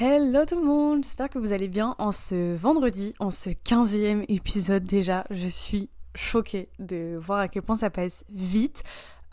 Hello tout le monde, j'espère que vous allez bien en ce vendredi, en ce 15e épisode déjà. Je suis choquée de voir à quel point ça passe vite.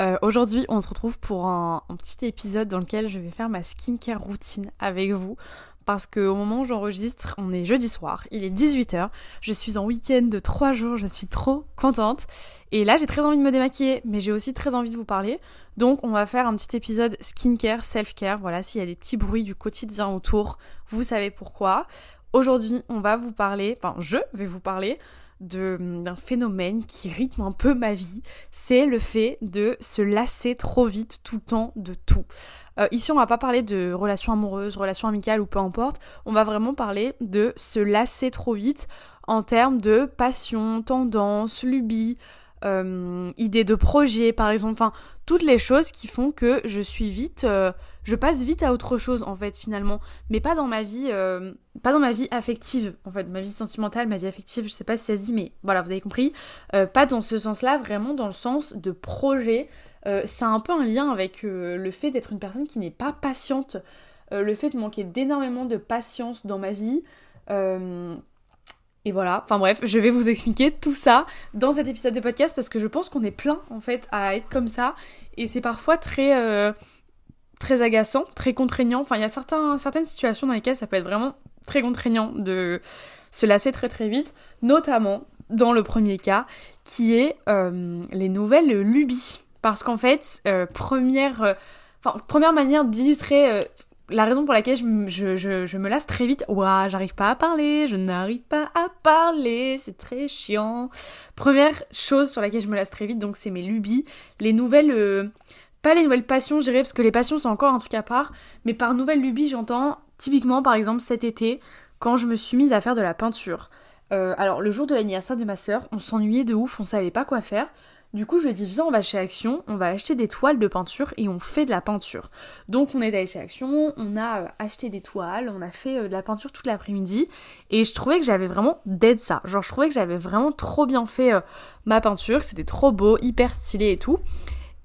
Euh, Aujourd'hui, on se retrouve pour un, un, petit épisode dans lequel je vais faire ma skincare routine avec vous parce qu'au moment où j'enregistre, on est jeudi soir, il est 18h, je suis en week-end de 3 jours, je suis trop contente. Et là, j'ai très envie de me démaquiller, mais j'ai aussi très envie de vous parler. Donc, on va faire un petit épisode skincare, self-care. Voilà, s'il y a des petits bruits du quotidien autour, vous savez pourquoi. Aujourd'hui, on va vous parler, enfin, je vais vous parler d'un phénomène qui rythme un peu ma vie, c'est le fait de se lasser trop vite tout le temps de tout. Euh, ici, on va pas parler de relations amoureuses, relations amicales ou peu importe. On va vraiment parler de se lasser trop vite en termes de passion, tendance, lubie, euh, idées de projet par exemple, enfin toutes les choses qui font que je suis vite, euh, je passe vite à autre chose en fait finalement, mais pas dans ma vie, euh, pas dans ma vie affective en fait, ma vie sentimentale, ma vie affective, je sais pas si ça se dit, mais voilà vous avez compris, euh, pas dans ce sens-là, vraiment dans le sens de projet. c'est un peu un lien avec le fait d'être une personne qui n'est pas patiente, le fait de manquer d'énormément de patience dans ma vie. Et voilà, enfin bref, je vais vous expliquer tout ça dans cet épisode de podcast parce que je pense qu'on est plein en fait à être comme ça. Et c'est parfois très euh, très agaçant, très contraignant. Enfin, il y a certaines situations dans lesquelles ça peut être vraiment très contraignant de se lasser très très vite, notamment dans le premier cas qui est euh, les nouvelles lubies. Parce qu'en fait, euh, première, enfin, première manière d'illustrer la raison pour laquelle je, je, me lasse très vite, ouah, j'arrive pas à parler, je n'arrive pas à parler, c'est très chiant. Première chose sur laquelle je me lasse très vite, donc c'est mes lubies, les nouvelles, euh, pas les nouvelles passions, je dirais, parce que les passions c'est encore un truc à part, mais par nouvelles lubies j'entends, typiquement par exemple cet été, quand je me suis mise à faire de la peinture. Euh, alors le jour de l'anniversaire de ma soeur, on s'ennuyait de ouf, on savait pas quoi faire. Du coup, je dis, viens, on va chez Action, on va acheter des toiles de peinture et on fait de la peinture. Donc, on est allé chez Action, on a euh, acheté des toiles, on a fait euh, de la peinture toute l'après-midi et je trouvais que j'avais vraiment d'aide ça. Genre, je trouvais que j'avais vraiment trop bien fait ma peinture, c'était trop beau, hyper stylé et tout.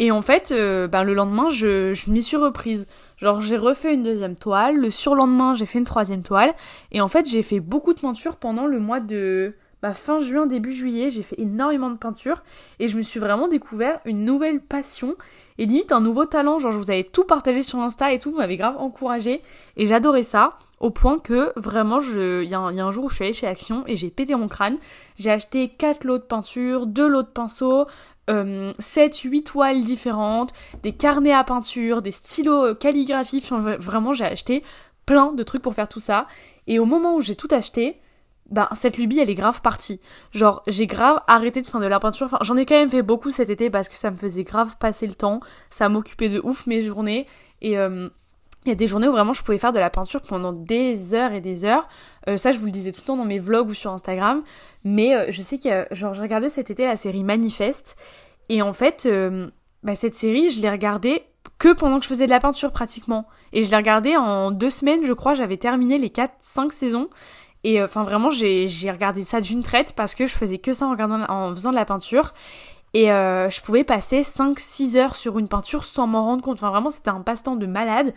Et en fait, ben, le lendemain, je, m'y suis reprise. Genre, j'ai refait une deuxième toile, le surlendemain, j'ai fait une troisième toile. Et en fait, j'ai fait beaucoup de peinture pendant le mois de bah, fin juin, début juillet, j'ai fait énormément de peinture et je me suis vraiment découvert une nouvelle passion et limite un nouveau talent. Genre, je vous avais tout partagé sur Insta et tout, vous m'avez grave encouragé et j'adorais ça au point que vraiment, il y, a un jour où je suis allée chez Action et j'ai pété mon crâne. J'ai acheté 4 lots de peinture, 2 lots de pinceaux, euh, 7, 8 toiles différentes, des carnets à peinture, des stylos euh, calligraphiques. vraiment, j'ai acheté plein de trucs pour faire tout ça. Et au moment où j'ai tout acheté, bah cette lubie elle est grave partie. Genre j'ai grave arrêté de faire de la peinture. Enfin j'en ai quand même fait beaucoup cet été parce que ça me faisait grave passer le temps. Ça m'occupait de ouf mes journées. Et euh, il y a des journées où vraiment je pouvais faire de la peinture pendant des heures et des heures. Euh, ça je vous le disais tout le temps dans mes vlogs ou sur Instagram. Mais euh, je sais que genre j'ai regardé cet été la série Manifeste. Et en fait bah, cette série je l'ai regardée que pendant que je faisais de la peinture pratiquement. Et je l'ai regardée en deux semaines je crois. J'avais terminé les 4-5 saisons. Et euh, enfin vraiment j'ai regardé ça d'une traite parce que je faisais que ça en, en faisant de la peinture. Et euh, je pouvais passer 5-6 heures sur une peinture sans m'en rendre compte. Enfin vraiment c'était un passe-temps de malade.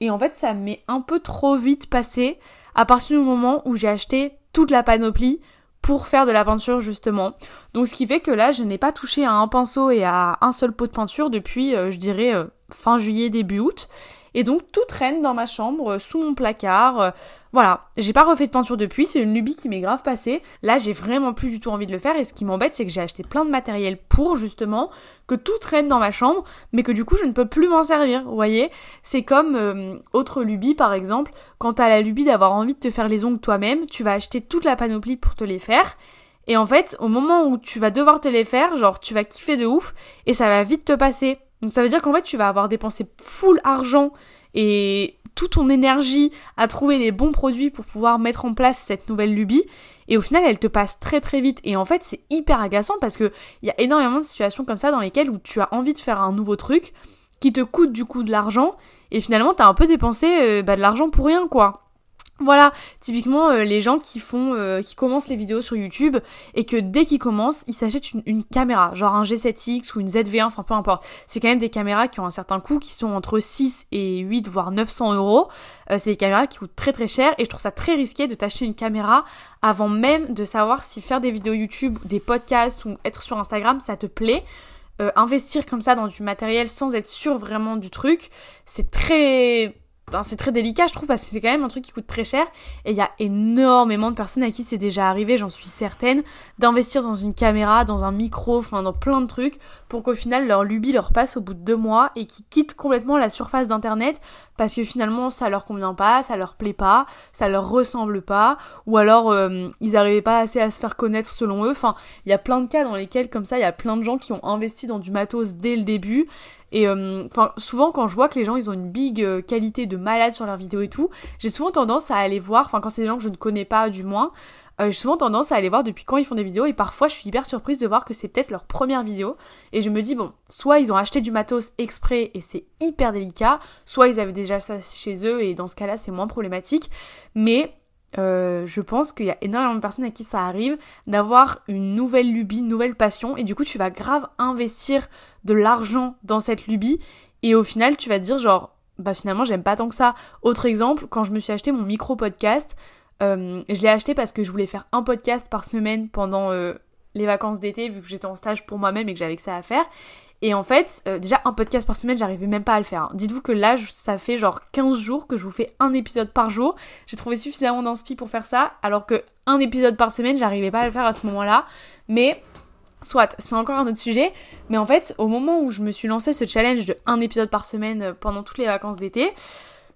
Et en fait ça m'est un peu trop vite passé à partir du moment où j'ai acheté toute la panoplie pour faire de la peinture justement. Donc ce qui fait que là je n'ai pas touché à un pinceau et à un seul pot de peinture depuis euh, je dirais fin juillet début août. Et donc tout traîne dans ma chambre, sous mon placard. Voilà, j'ai pas refait de peinture depuis, c'est une lubie qui m'est grave passée. Là, j'ai vraiment plus du tout envie de le faire et ce qui m'embête, c'est que j'ai acheté plein de matériel pour justement que tout traîne dans ma chambre, mais que du coup, je ne peux plus m'en servir. Vous voyez, c'est comme euh, autre lubie par exemple, quand t'as la lubie d'avoir envie de te faire les ongles toi-même, tu vas acheter toute la panoplie pour te les faire. Et en fait, au moment où tu vas devoir te les faire, genre tu vas kiffer de ouf et ça va vite te passer. Donc ça veut dire qu'en fait, tu vas avoir dépensé full argent et toute ton énergie à trouver les bons produits pour pouvoir mettre en place cette nouvelle lubie. Et au final, elle te passe très très vite. Et en fait, c'est hyper agaçant parce que il y a énormément de situations comme ça dans lesquelles où tu as envie de faire un nouveau truc qui te coûte du coup de l'argent et finalement t'as un peu dépensé euh, bah, de l'argent pour rien quoi. Voilà, typiquement euh, les gens qui font, euh, qui commencent les vidéos sur YouTube et que dès qu'ils commencent, ils s'achètent une, caméra, genre un G7X ou une ZV1, enfin peu importe. C'est quand même des caméras qui ont un certain coût, qui sont entre 6 et 8 voire 900 euros. Euh, c'est des caméras qui coûtent très très cher et je trouve ça très risqué de t'acheter une caméra avant même de savoir si faire des vidéos YouTube, des podcasts ou être sur Instagram, ça te plaît. investir comme ça dans du matériel sans être sûr vraiment du truc, c'est très c'est très délicat, je trouve, parce que c'est quand même un truc qui coûte très cher. Et il y a énormément de personnes à qui c'est déjà arrivé, j'en suis certaine, d'investir dans une caméra, dans un micro, enfin dans plein de trucs, pour qu'au final leur lubie leur passe au bout de deux mois et qu'ils quittent complètement la surface d'internet parce que finalement ça leur convient pas, ça leur plaît pas, ça leur ressemble pas, ou alors euh, ils arrivaient pas assez à se faire connaître selon eux. Enfin, il y a plein de cas dans lesquels comme ça, il y a plein de gens qui ont investi dans du matos dès le début et euh, souvent quand je vois que les gens ils ont une big euh, qualité de malade sur leurs vidéos et tout, j'ai souvent tendance à aller voir, enfin quand c'est des gens que je ne connais pas du moins, euh, j'ai souvent tendance à aller voir depuis quand ils font des vidéos et parfois je suis hyper surprise de voir que c'est peut-être leur première vidéo et je me dis bon, soit ils ont acheté du matos exprès et c'est hyper délicat, soit ils avaient déjà ça chez eux et dans ce cas-là c'est moins problématique, mais euh, je pense qu'il y a énormément de personnes à qui ça arrive d'avoir une nouvelle lubie, une nouvelle passion, et du coup tu vas grave investir de l'argent dans cette lubie, et au final tu vas te dire genre, bah finalement j'aime pas tant que ça. Autre exemple, quand je me suis acheté mon micro podcast, euh, je l'ai acheté parce que je voulais faire un podcast par semaine pendant euh, les vacances d'été, vu que j'étais en stage pour moi-même et que j'avais que ça à faire. Et en fait, euh, déjà un podcast par semaine, j'arrivais même pas à le faire. Hein. Dites-vous que là, ça fait genre 15 jours que je vous fais un épisode par jour. J'ai trouvé suffisamment d'inspi pour faire ça, alors que un épisode par semaine, j'arrivais pas à le faire à ce moment-là. Mais soit, c'est encore un autre sujet. Mais en fait, au moment où je me suis lancé ce challenge de un épisode par semaine pendant toutes les vacances d'été,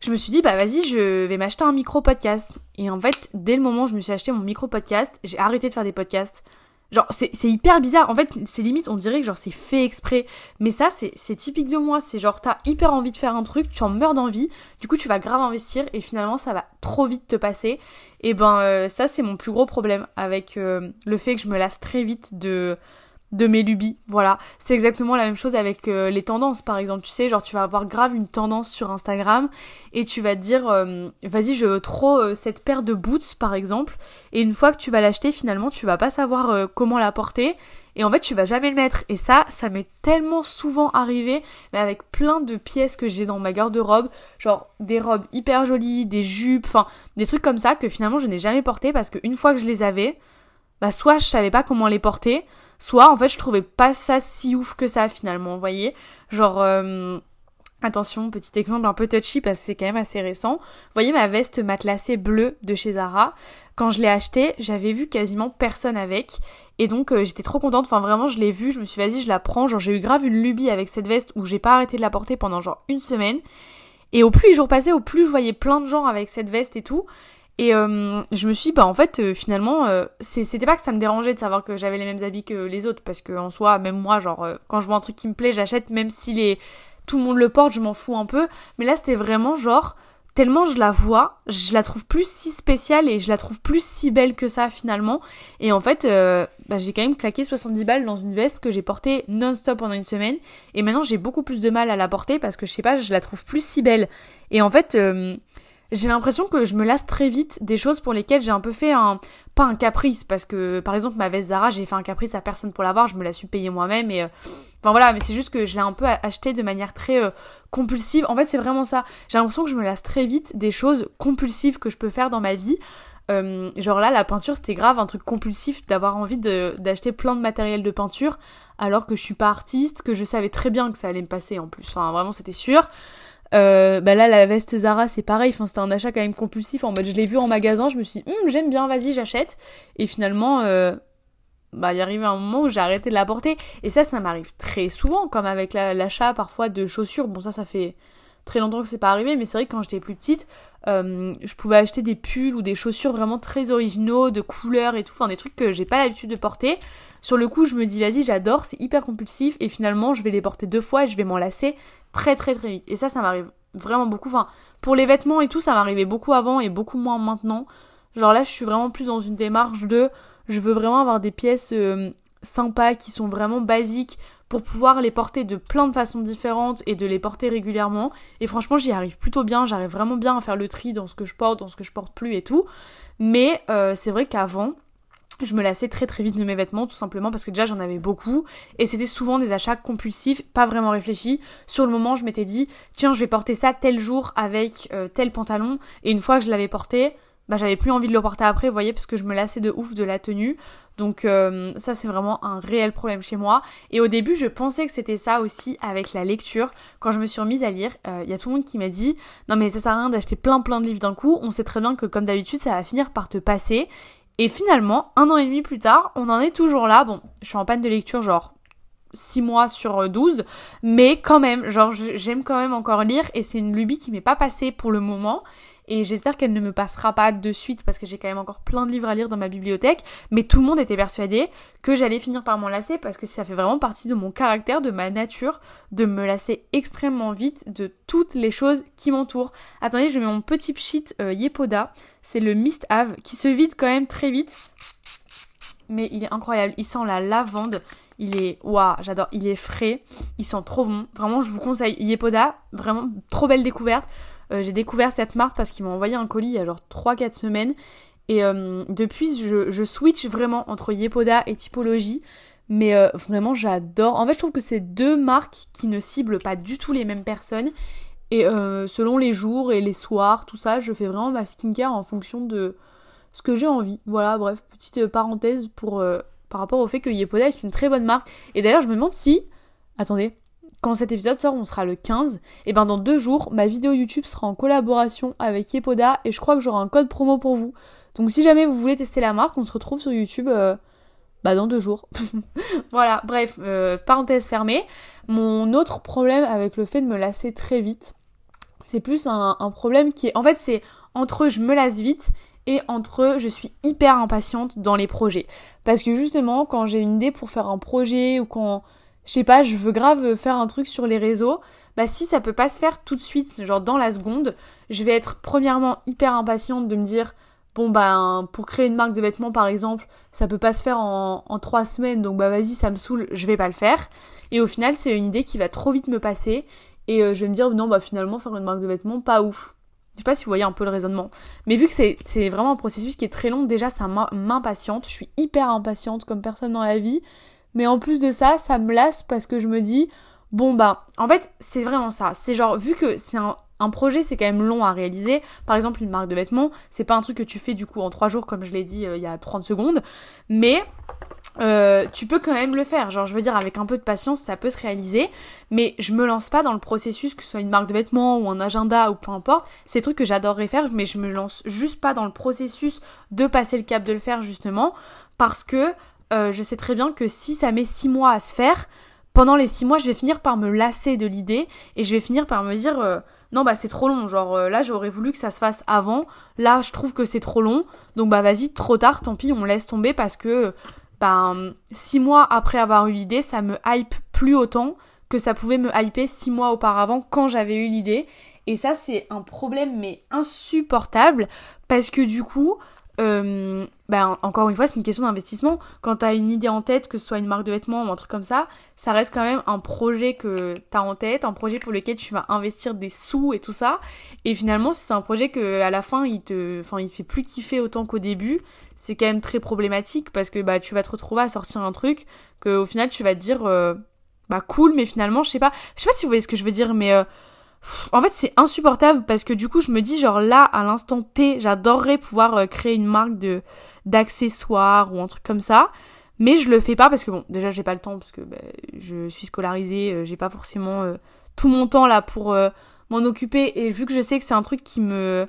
je me suis dit, bah vas-y, je vais m'acheter un micro podcast. Et en fait, dès le moment où je me suis acheté mon micro podcast, j'ai arrêté de faire des podcasts. Genre, c'est hyper bizarre. En fait, c'est limite, on dirait que genre c'est fait exprès. Mais ça, c'est typique de moi. C'est genre, t'as hyper envie de faire un truc, tu en meurs d'envie. Du coup, tu vas grave investir et finalement, ça va trop vite te passer. Et ben, euh, ça, c'est mon plus gros problème avec euh, le fait que je me lasse très vite de de mes lubies, voilà. C'est exactement la même chose avec euh, les tendances, par exemple. Tu sais, genre tu vas avoir grave une tendance sur Instagram et tu vas te dire, euh, vas-y, je veux trop euh, cette paire de boots, par exemple. Et une fois que tu vas l'acheter, finalement, tu vas pas savoir comment la porter. Et en fait, tu vas jamais le mettre. Et ça, ça m'est tellement souvent arrivé, mais avec plein de pièces que j'ai dans ma garde-robe, genre des robes hyper jolies, des jupes, enfin des trucs comme ça que finalement je n'ai jamais porté parce qu'une fois que je les avais, bah soit je savais pas comment les porter, soit en fait je trouvais pas ça si ouf que ça finalement, vous voyez Genre, euh, attention, petit exemple un peu touchy parce que c'est quand même assez récent. Vous voyez ma veste matelassée bleue de chez Zara Quand je l'ai achetée, j'avais vu quasiment personne avec. Et donc euh, j'étais trop contente, enfin vraiment je l'ai vue, je me suis vas-y je la prends, genre j'ai eu grave une lubie avec cette veste où j'ai pas arrêté de la porter pendant genre une semaine. Et au plus les jours passaient, au plus je voyais plein de gens avec cette veste et tout. Et euh, je me suis dit, bah en fait, euh, finalement, euh, c'était pas que ça me dérangeait de savoir que j'avais les mêmes habits que les autres, parce que en soi, même moi, genre, quand je vois un truc qui me plaît, j'achète, même si les... tout le monde le porte, je m'en fous un peu. Mais là, c'était vraiment genre, tellement je la vois, je la trouve plus si spéciale et je la trouve plus si belle que ça finalement. Et en fait, bah, j'ai quand même claqué 70 balles dans une veste que j'ai portée non-stop pendant une semaine. Et maintenant, j'ai beaucoup plus de mal à la porter parce que je sais pas, je la trouve plus si belle. Et en fait j'ai l'impression que je me lasse très vite des choses pour lesquelles j'ai un peu fait un pas un caprice parce que par exemple ma veste Zara j'ai fait un caprice à personne pour l'avoir je me la suis payée moi-même et euh, enfin voilà mais c'est juste que je l'ai un peu acheté de manière très euh, compulsive. En fait c'est vraiment ça. J'ai l'impression que je me lasse très vite des choses compulsives que je peux faire dans ma vie. Genre là la peinture c'était grave un truc compulsif d'avoir envie d'acheter plein de matériel de peinture alors que je suis pas artiste que je savais très bien que ça allait me passer en plus. Enfin vraiment c'était sûr euh, bah là, la veste Zara, c'est pareil. Enfin, c'était un achat quand même compulsif. En je l'ai vu en magasin, je me suis dit, hum, j'aime bien, vas-y, j'achète. Et finalement, euh, bah, il arrive un moment où j'ai arrêté de la porter. Et ça, ça m'arrive très souvent, comme avec l'achat parfois de chaussures. Bon, ça, ça fait très longtemps que c'est pas arrivé, mais c'est vrai que quand j'étais plus petite, euh, je pouvais acheter des pulls ou des chaussures vraiment très originaux, de couleurs et tout, enfin des trucs que j'ai pas l'habitude de porter. Sur le coup, je me dis vas-y, j'adore, c'est hyper compulsif et finalement, je vais les porter deux fois et je vais m'en lasser très très très vite. Et ça, ça m'arrive vraiment beaucoup. Enfin, pour les vêtements et tout, ça m'arrivait beaucoup avant et beaucoup moins maintenant. Genre là, je suis vraiment plus dans une démarche de je veux vraiment avoir des pièces euh, sympas qui sont vraiment basiques pour pouvoir les porter de plein de façons différentes et de les porter régulièrement. Et franchement, j'y arrive plutôt bien, j'arrive vraiment bien à faire le tri dans ce que je porte, dans ce que je porte plus et tout. Mais euh, c'est vrai qu'avant, je me lassais très très vite de mes vêtements tout simplement parce que déjà j'en avais beaucoup et c'était souvent des achats compulsifs, pas vraiment réfléchis. Sur le moment, je m'étais dit tiens, je vais porter ça tel jour avec euh, tel pantalon et une fois que je l'avais porté, bah j'avais plus envie de le porter après, vous voyez, parce que je me lassais de ouf de la tenue. Donc euh, ça c'est vraiment un réel problème chez moi. Et au début je pensais que c'était ça aussi avec la lecture. Quand je me suis remise à lire, il euh, y a tout le monde qui m'a dit non mais ça sert à rien d'acheter plein plein de livres d'un coup. On sait très bien que comme d'habitude ça va finir par te passer. Et finalement, un an et demi plus tard, on en est toujours là. Bon, je suis en panne de lecture genre 6 mois sur 12, mais quand même, genre j'aime quand même encore lire et c'est une lubie qui m'est pas passée pour le moment et j'espère qu'elle ne me passera pas de suite parce que j'ai quand même encore plein de livres à lire dans ma bibliothèque, mais tout le monde était persuadé que j'allais finir par m'en lasser parce que ça fait vraiment partie de mon caractère, de ma nature, de me lasser extrêmement vite de toutes les choses qui m'entourent. Attendez, je mets mon petit pchit euh, Yepoda, c'est le Mist Ave qui se vide quand même très vite. Mais il est incroyable, il sent la lavande, il est waouh, j'adore, il est frais, il sent trop bon. Vraiment, je vous conseille Yepoda, vraiment trop belle découverte. Euh, j'ai découvert cette marque parce qu'ils m'ont envoyé un colis il y a genre 3-4 semaines. Et euh, depuis, je, switch vraiment entre Yepoda et Typologie. Mais euh, vraiment, j'adore. En fait, je trouve que c'est deux marques qui ne ciblent pas du tout les mêmes personnes. Et selon les jours et les soirs, tout ça, je fais vraiment ma skincare en fonction de ce que j'ai envie. Voilà, bref, petite parenthèse pour, par rapport au fait que Yepoda est une très bonne marque. Et d'ailleurs, je me demande si... Attendez, quand cet épisode sort, on sera le 15. Et ben dans deux jours, ma vidéo YouTube sera en collaboration avec Yepoda et je crois que j'aurai un code promo pour vous. Donc si jamais vous voulez tester la marque, on se retrouve sur YouTube euh, bah dans deux jours. voilà, bref, euh, parenthèse fermée. Mon autre problème avec le fait de me lasser très vite, c'est plus un, un problème qui est... En fait c'est entre je me lasse vite et entre je suis hyper impatiente dans les projets. Parce que justement, quand j'ai une idée pour faire un projet ou quand je sais pas, je veux grave faire un truc sur les réseaux, bah si ça peut pas se faire tout de suite, genre dans la seconde, je vais être premièrement hyper impatiente de me dire bon bah pour créer une marque de vêtements par exemple, ça peut pas se faire en, trois semaines, donc bah vas-y ça me saoule, je vais pas le faire. Et au final c'est une idée qui va trop vite me passer et euh, je vais me dire non bah finalement faire une marque de vêtements pas ouf. Je sais pas si vous voyez un peu le raisonnement. Mais vu que c'est, c'est vraiment un processus qui est très long, déjà ça m'impatiente. Je suis hyper impatiente comme personne dans la vie. Mais en plus de ça, ça me lasse parce que je me dis, bon bah, en fait, c'est vraiment ça. C'est genre, vu que c'est un, projet, c'est quand même long à réaliser. Par exemple, une marque de vêtements, c'est pas un truc que tu fais du coup en 3 jours, comme je l'ai dit euh, il y a 30 secondes. Mais euh, tu peux quand même le faire. Genre, je veux dire, avec un peu de patience, ça peut se réaliser. Mais je me lance pas dans le processus, que ce soit une marque de vêtements ou un agenda ou peu importe. C'est des trucs que j'adorerais faire, mais je me lance juste pas dans le processus de passer le cap de le faire, justement. Parce que euh, je sais très bien que si ça met 6 mois à se faire, pendant les 6 mois, je vais finir par me lasser de l'idée et je vais finir par me dire euh, non bah c'est trop long, genre euh, là j'aurais voulu que ça se fasse avant, là je trouve que c'est trop long, donc bah vas-y trop tard, tant pis on laisse tomber parce que bah 6 mois après avoir eu l'idée, ça me hype plus autant que ça pouvait me hyper 6 mois auparavant quand j'avais eu l'idée. Et ça c'est un problème mais insupportable parce que du coup euh, ben, encore une fois, c'est une question d'investissement. Quand t'as une idée en tête, que ce soit une marque de vêtements ou un truc comme ça, ça reste quand même un projet que t'as en tête, un projet pour lequel tu vas investir des sous et tout ça. Et finalement, si c'est un projet que à la fin, il te, enfin, il fait plus kiffer autant qu'au début, c'est quand même très problématique parce que bah tu vas te retrouver à sortir un truc que au final tu vas te dire euh, bah cool, mais finalement, je sais pas, je sais pas si vous voyez ce que je veux dire, mais euh, en fait, c'est insupportable parce que du coup, je me dis, genre là, à l'instant T, j'adorerais pouvoir euh, créer une marque de d'accessoires ou un truc comme ça. Mais je le fais pas parce que bon, déjà, j'ai pas le temps parce que bah, je suis scolarisée, euh, j'ai pas forcément euh, tout mon temps là pour m'en occuper. Et vu que je sais que c'est un truc qui me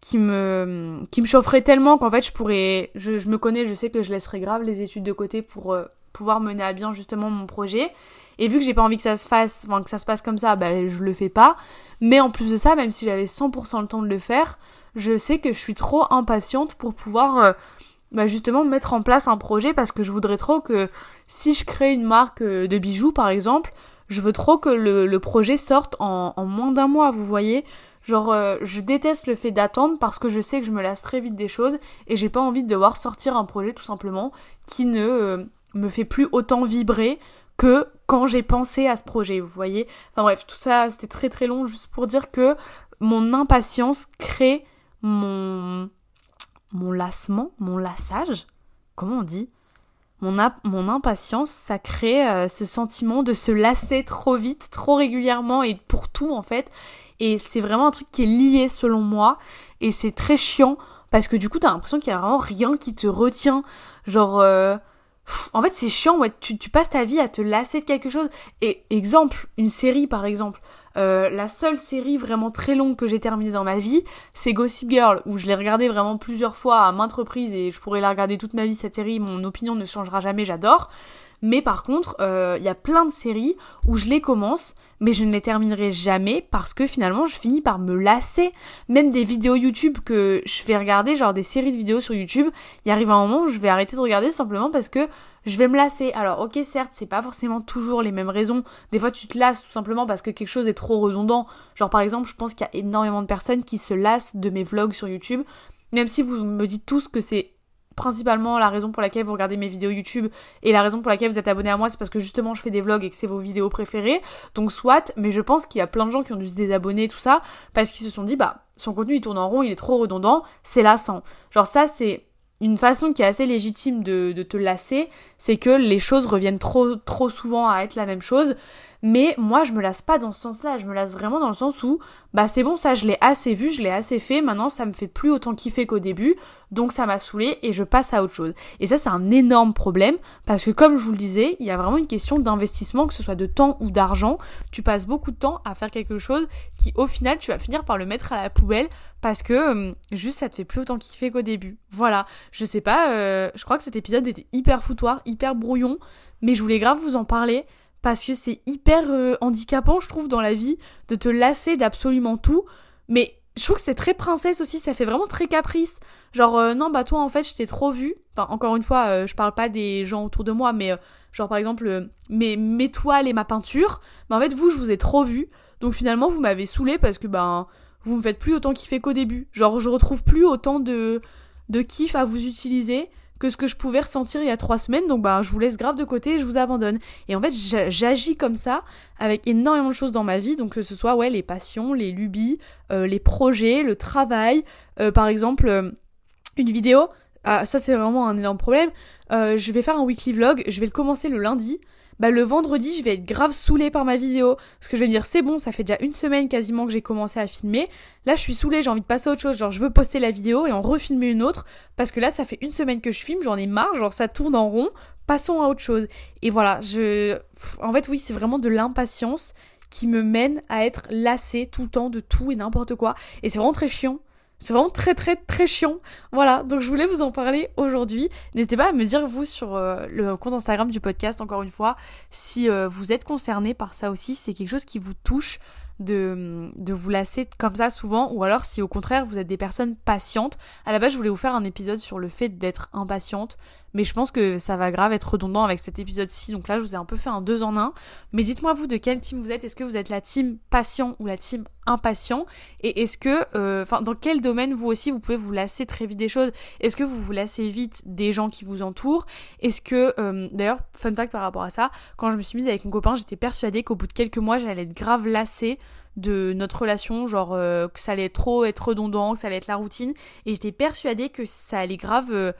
qui me qui me chaufferait tellement qu'en fait je pourrais je, je, me connais je sais que je laisserais grave les études de côté pour pouvoir mener à bien justement mon projet et vu que j'ai pas envie que ça se fasse, enfin que ça se passe comme ça, bah je le fais pas. Mais en plus de ça, même si j'avais 100% le temps de le faire, je sais que je suis trop impatiente pour pouvoir euh, bah justement mettre en place un projet parce que je voudrais trop que si je crée une marque euh, de bijoux par exemple, je veux trop que le, projet sorte en, en moins d'un mois, vous voyez. Genre, euh, je déteste le fait d'attendre parce que je sais que je me lasse très vite des choses et j'ai pas envie de devoir sortir un projet tout simplement qui ne me fait plus autant vibrer que quand j'ai pensé à ce projet, vous voyez. Enfin bref, tout ça, c'était très très long juste pour dire que mon impatience crée mon mon lassement, mon lassage. Comment on dit? Mon, impatience, ça crée euh, ce sentiment de se lasser trop vite, trop régulièrement et pour tout en fait. Et c'est vraiment un truc qui est lié selon moi. Et c'est très chiant parce que du coup, t'as l'impression qu'il y a vraiment rien qui te retient. Genre, euh, en fait, c'est chiant. Ouais, tu, tu, passes ta vie à te lasser de quelque chose. Et exemple, une série par exemple. Euh, la seule série vraiment très longue que j'ai terminée dans ma vie, c'est Gossip Girl, où je l'ai regardée vraiment plusieurs fois à maintes reprises et je pourrais la regarder toute ma vie cette série. Mon opinion ne changera jamais, j'adore. Mais par contre, il euh, y a plein de séries où je les commence, mais je ne les terminerai jamais parce que finalement je finis par me lasser. Même des vidéos YouTube que je vais regarder, genre des séries de vidéos sur YouTube, il arrive un moment où je vais arrêter de regarder simplement parce que je vais me lasser. Alors ok certes c'est pas forcément toujours les mêmes raisons. Des fois tu te lasses tout simplement parce que quelque chose est trop redondant. Genre par exemple je pense qu'il y a énormément de personnes qui se lassent de mes vlogs sur YouTube. Même si vous me dites tous que c'est principalement la raison pour laquelle vous regardez mes vidéos YouTube et la raison pour laquelle vous êtes abonné à moi, c'est parce que justement je fais des vlogs et que c'est vos vidéos préférées. Donc soit, mais je pense qu'il y a plein de gens qui ont dû se désabonner, tout ça, parce qu'ils se sont dit, bah, son contenu il tourne en rond, il est trop redondant, c'est lassant. Genre ça, c'est une façon qui est assez légitime de, de te lasser, c'est que les choses reviennent trop, trop souvent à être la même chose. Mais moi, je me lasse pas dans ce sens-là. Je me lasse vraiment dans le sens où, bah c'est bon, ça je l'ai assez vu, je l'ai assez fait. Maintenant, ça me fait plus autant kiffer qu'au début. Donc ça m'a saoulé et je passe à autre chose. Et ça, c'est un énorme problème parce que comme je vous le disais, il y a vraiment une question d'investissement, que ce soit de temps ou d'argent. Tu passes beaucoup de temps à faire quelque chose qui, au final, tu vas finir par le mettre à la poubelle parce que hum, juste ça te fait plus autant kiffer qu'au début. Voilà. Je sais pas, euh, je crois que cet épisode était hyper foutoir, hyper brouillon, mais je voulais grave vous en parler parce que c'est hyper euh, handicapant, je trouve, dans la vie, de te lasser d'absolument tout. Mais je trouve que c'est très princesse aussi, ça fait vraiment très caprice. Genre, euh, non, bah toi, en fait, je t'ai trop vu. Enfin, encore une fois, euh, je parle pas des gens autour de moi, mais genre, par exemple, mes, toiles et ma peinture. Mais en fait, vous, je vous ai trop vu. Donc finalement, vous m'avez saoulé parce que, ben, vous me faites plus autant kiffer qu'au début. Genre, je retrouve plus autant de, de kiff à vous utiliser que ce que je pouvais ressentir il y a trois semaines. Donc bah je vous laisse grave de côté et je vous abandonne. Et en fait j'agis comme ça avec énormément de choses dans ma vie. Donc que ce soit ouais les passions, les lubies, euh, les projets, le travail. Euh, par exemple euh, une vidéo. Ah, ça c'est vraiment un énorme problème. je vais faire un weekly vlog. Je vais le commencer le lundi bah le vendredi je vais être grave saoulée par ma vidéo. Parce que je vais me dire c'est bon ça fait déjà une semaine quasiment que j'ai commencé à filmer. Là je suis saoulée j'ai envie de passer à autre chose. Genre je veux poster la vidéo et en refilmer une autre. Parce que là ça fait une semaine que je filme j'en ai marre. Genre ça tourne en rond. Passons à autre chose. Et voilà je en fait oui c'est vraiment de l'impatience qui me mène à être lassée tout le temps de tout et n'importe quoi. Et c'est vraiment très chiant c'est vraiment très très très chiant. Voilà, donc je voulais vous en parler aujourd'hui. N'hésitez pas à me dire vous sur euh, le compte Instagram du podcast encore une fois si euh, vous êtes concerné par ça aussi, c'est quelque chose qui vous touche de, de vous lasser comme ça souvent ou alors si au contraire vous êtes des personnes patientes. À la base, je voulais vous faire un épisode sur le fait d'être impatiente, mais je pense que ça va grave être redondant avec cet épisode-ci. Donc là, je vous ai un peu fait un deux en un. Mais dites-moi vous de quelle team vous êtes. Est-ce que vous êtes la team patient ou la team impatient. Et est-ce que, euh, enfin, dans quel domaine vous aussi vous pouvez vous lasser très vite des choses? Est-ce que vous vous lassez vite des gens qui vous entourent? Est-ce que, euh, d'ailleurs, fun fact par rapport à ça, quand je me suis mise avec mon copain, j'étais persuadée qu'au bout de quelques mois, j'allais être grave lassée de notre relation, genre euh, que ça allait trop être redondant, que ça allait être la routine, et j'étais persuadée que ça allait grave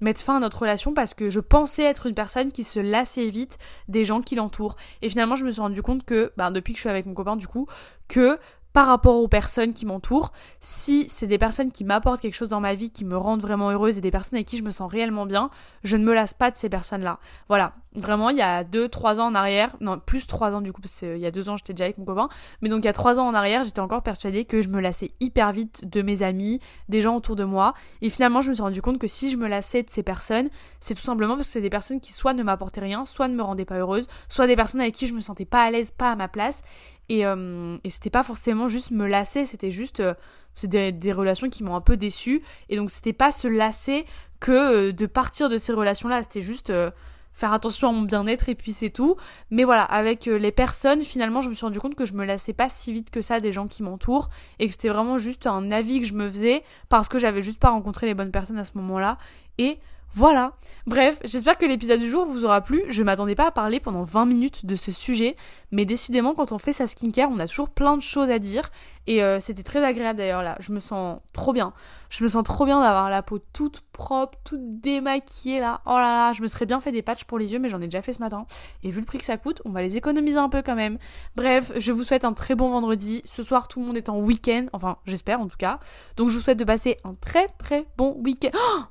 mettre fin à notre relation parce que je pensais être une personne qui se lassait vite des gens qui l'entourent. Et finalement, je me suis rendu compte que, ben, depuis que je suis avec mon copain, du coup, que par rapport aux personnes qui m'entourent, si c'est des personnes qui m'apportent quelque chose dans ma vie, qui me rendent vraiment heureuse et des personnes avec qui je me sens réellement bien, je ne me lasse pas de ces personnes-là. Voilà. Vraiment, il y a deux, trois ans en arrière, non, plus trois ans du coup, parce qu'il y a deux ans j'étais déjà avec mon copain, mais donc il y a trois ans en arrière, j'étais encore persuadée que je me lassais hyper vite de mes amis, des gens autour de moi, et finalement je me suis rendu compte que si je me lassais de ces personnes, c'est tout simplement parce que c'est des personnes qui soit ne m'apportaient rien, soit ne me rendaient pas heureuse, soit des personnes avec qui je me sentais pas à l'aise, pas à ma place, et, euh, et c'était pas forcément juste me lasser, c'était juste euh, c'est des, des, relations qui m'ont un peu déçue. Et donc c'était pas se lasser que euh, de partir de ces relations-là, c'était juste faire attention à mon bien-être et puis c'est tout. Mais voilà, avec les personnes, finalement, je me suis rendu compte que je me lassais pas si vite que ça des gens qui m'entourent et que c'était vraiment juste un avis que je me faisais parce que j'avais juste pas rencontré les bonnes personnes à ce moment-là. Et Voilà. Bref, j'espère que l'épisode du jour vous aura plu. Je m'attendais pas à parler pendant 20 minutes de ce sujet, mais décidément, quand on fait sa skincare, on a toujours plein de choses à dire. Et euh, c'était très agréable d'ailleurs là. Je me sens trop bien. Je me sens trop bien d'avoir la peau toute propre, toute démaquillée là. Oh là là, je me serais bien fait des patchs pour les yeux, mais j'en ai déjà fait ce matin. Et vu le prix que ça coûte, on va les économiser un peu quand même. Bref, je vous souhaite un très bon vendredi. Ce soir, tout le monde est en week-end. Enfin, j'espère en tout cas. Donc, je vous souhaite de passer un très très bon week-end. Oh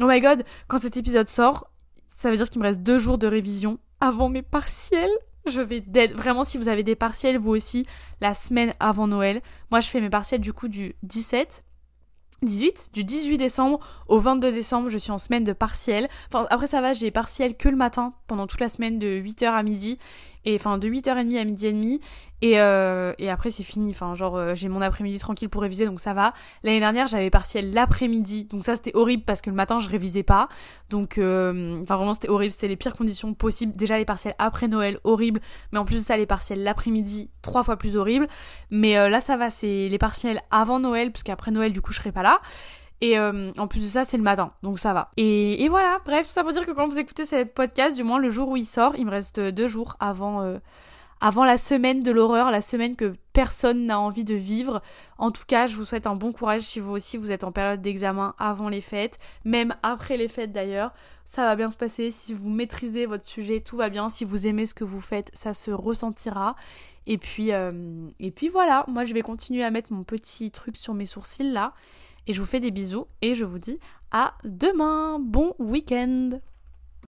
Oh my god, quand cet épisode sort, ça veut dire qu'il me reste deux jours de révision avant mes partiels. Je vais dead. Vraiment, si vous avez des partiels, vous aussi, la semaine avant Noël. Moi, je fais mes partiels du coup du 17. 18, du 18 décembre au 22 décembre, je suis en semaine de partiel. Enfin, après ça va, j'ai partiel que le matin pendant toute la semaine de 8h à midi et enfin de 8h30 à midi et demi. Et, euh, et après c'est fini. Enfin genre euh, j'ai mon après-midi tranquille pour réviser donc ça va. L'année dernière j'avais partiel l'après-midi. Donc ça c'était horrible parce que le matin je révisais pas. Donc euh, enfin vraiment c'était horrible. C'était les pires conditions possibles. Déjà les partiels après Noël horrible. Mais en plus de ça les partiels l'après-midi trois fois plus horrible. Mais là ça va. C'est les partiels avant Noël parce qu'après Noël du coup je serai pas là et euh, en plus de ça, c'est le matin, donc ça va. Et, voilà, bref, ça pour dire que quand vous écoutez ce podcast, du moins le jour où il sort, il me reste deux jours avant, euh, avant la semaine de l'horreur, la semaine que personne n'a envie de vivre. En tout cas, je vous souhaite un bon courage si vous aussi vous êtes en période d'examen avant les fêtes, même après les fêtes d'ailleurs. Ça va bien se passer, si vous maîtrisez votre sujet, tout va bien. Si vous aimez ce que vous faites, ça se ressentira. Et puis, euh, et puis voilà, moi je vais continuer à mettre mon petit truc sur mes sourcils là. Et je vous fais des bisous et je vous dis à demain. Bon week-end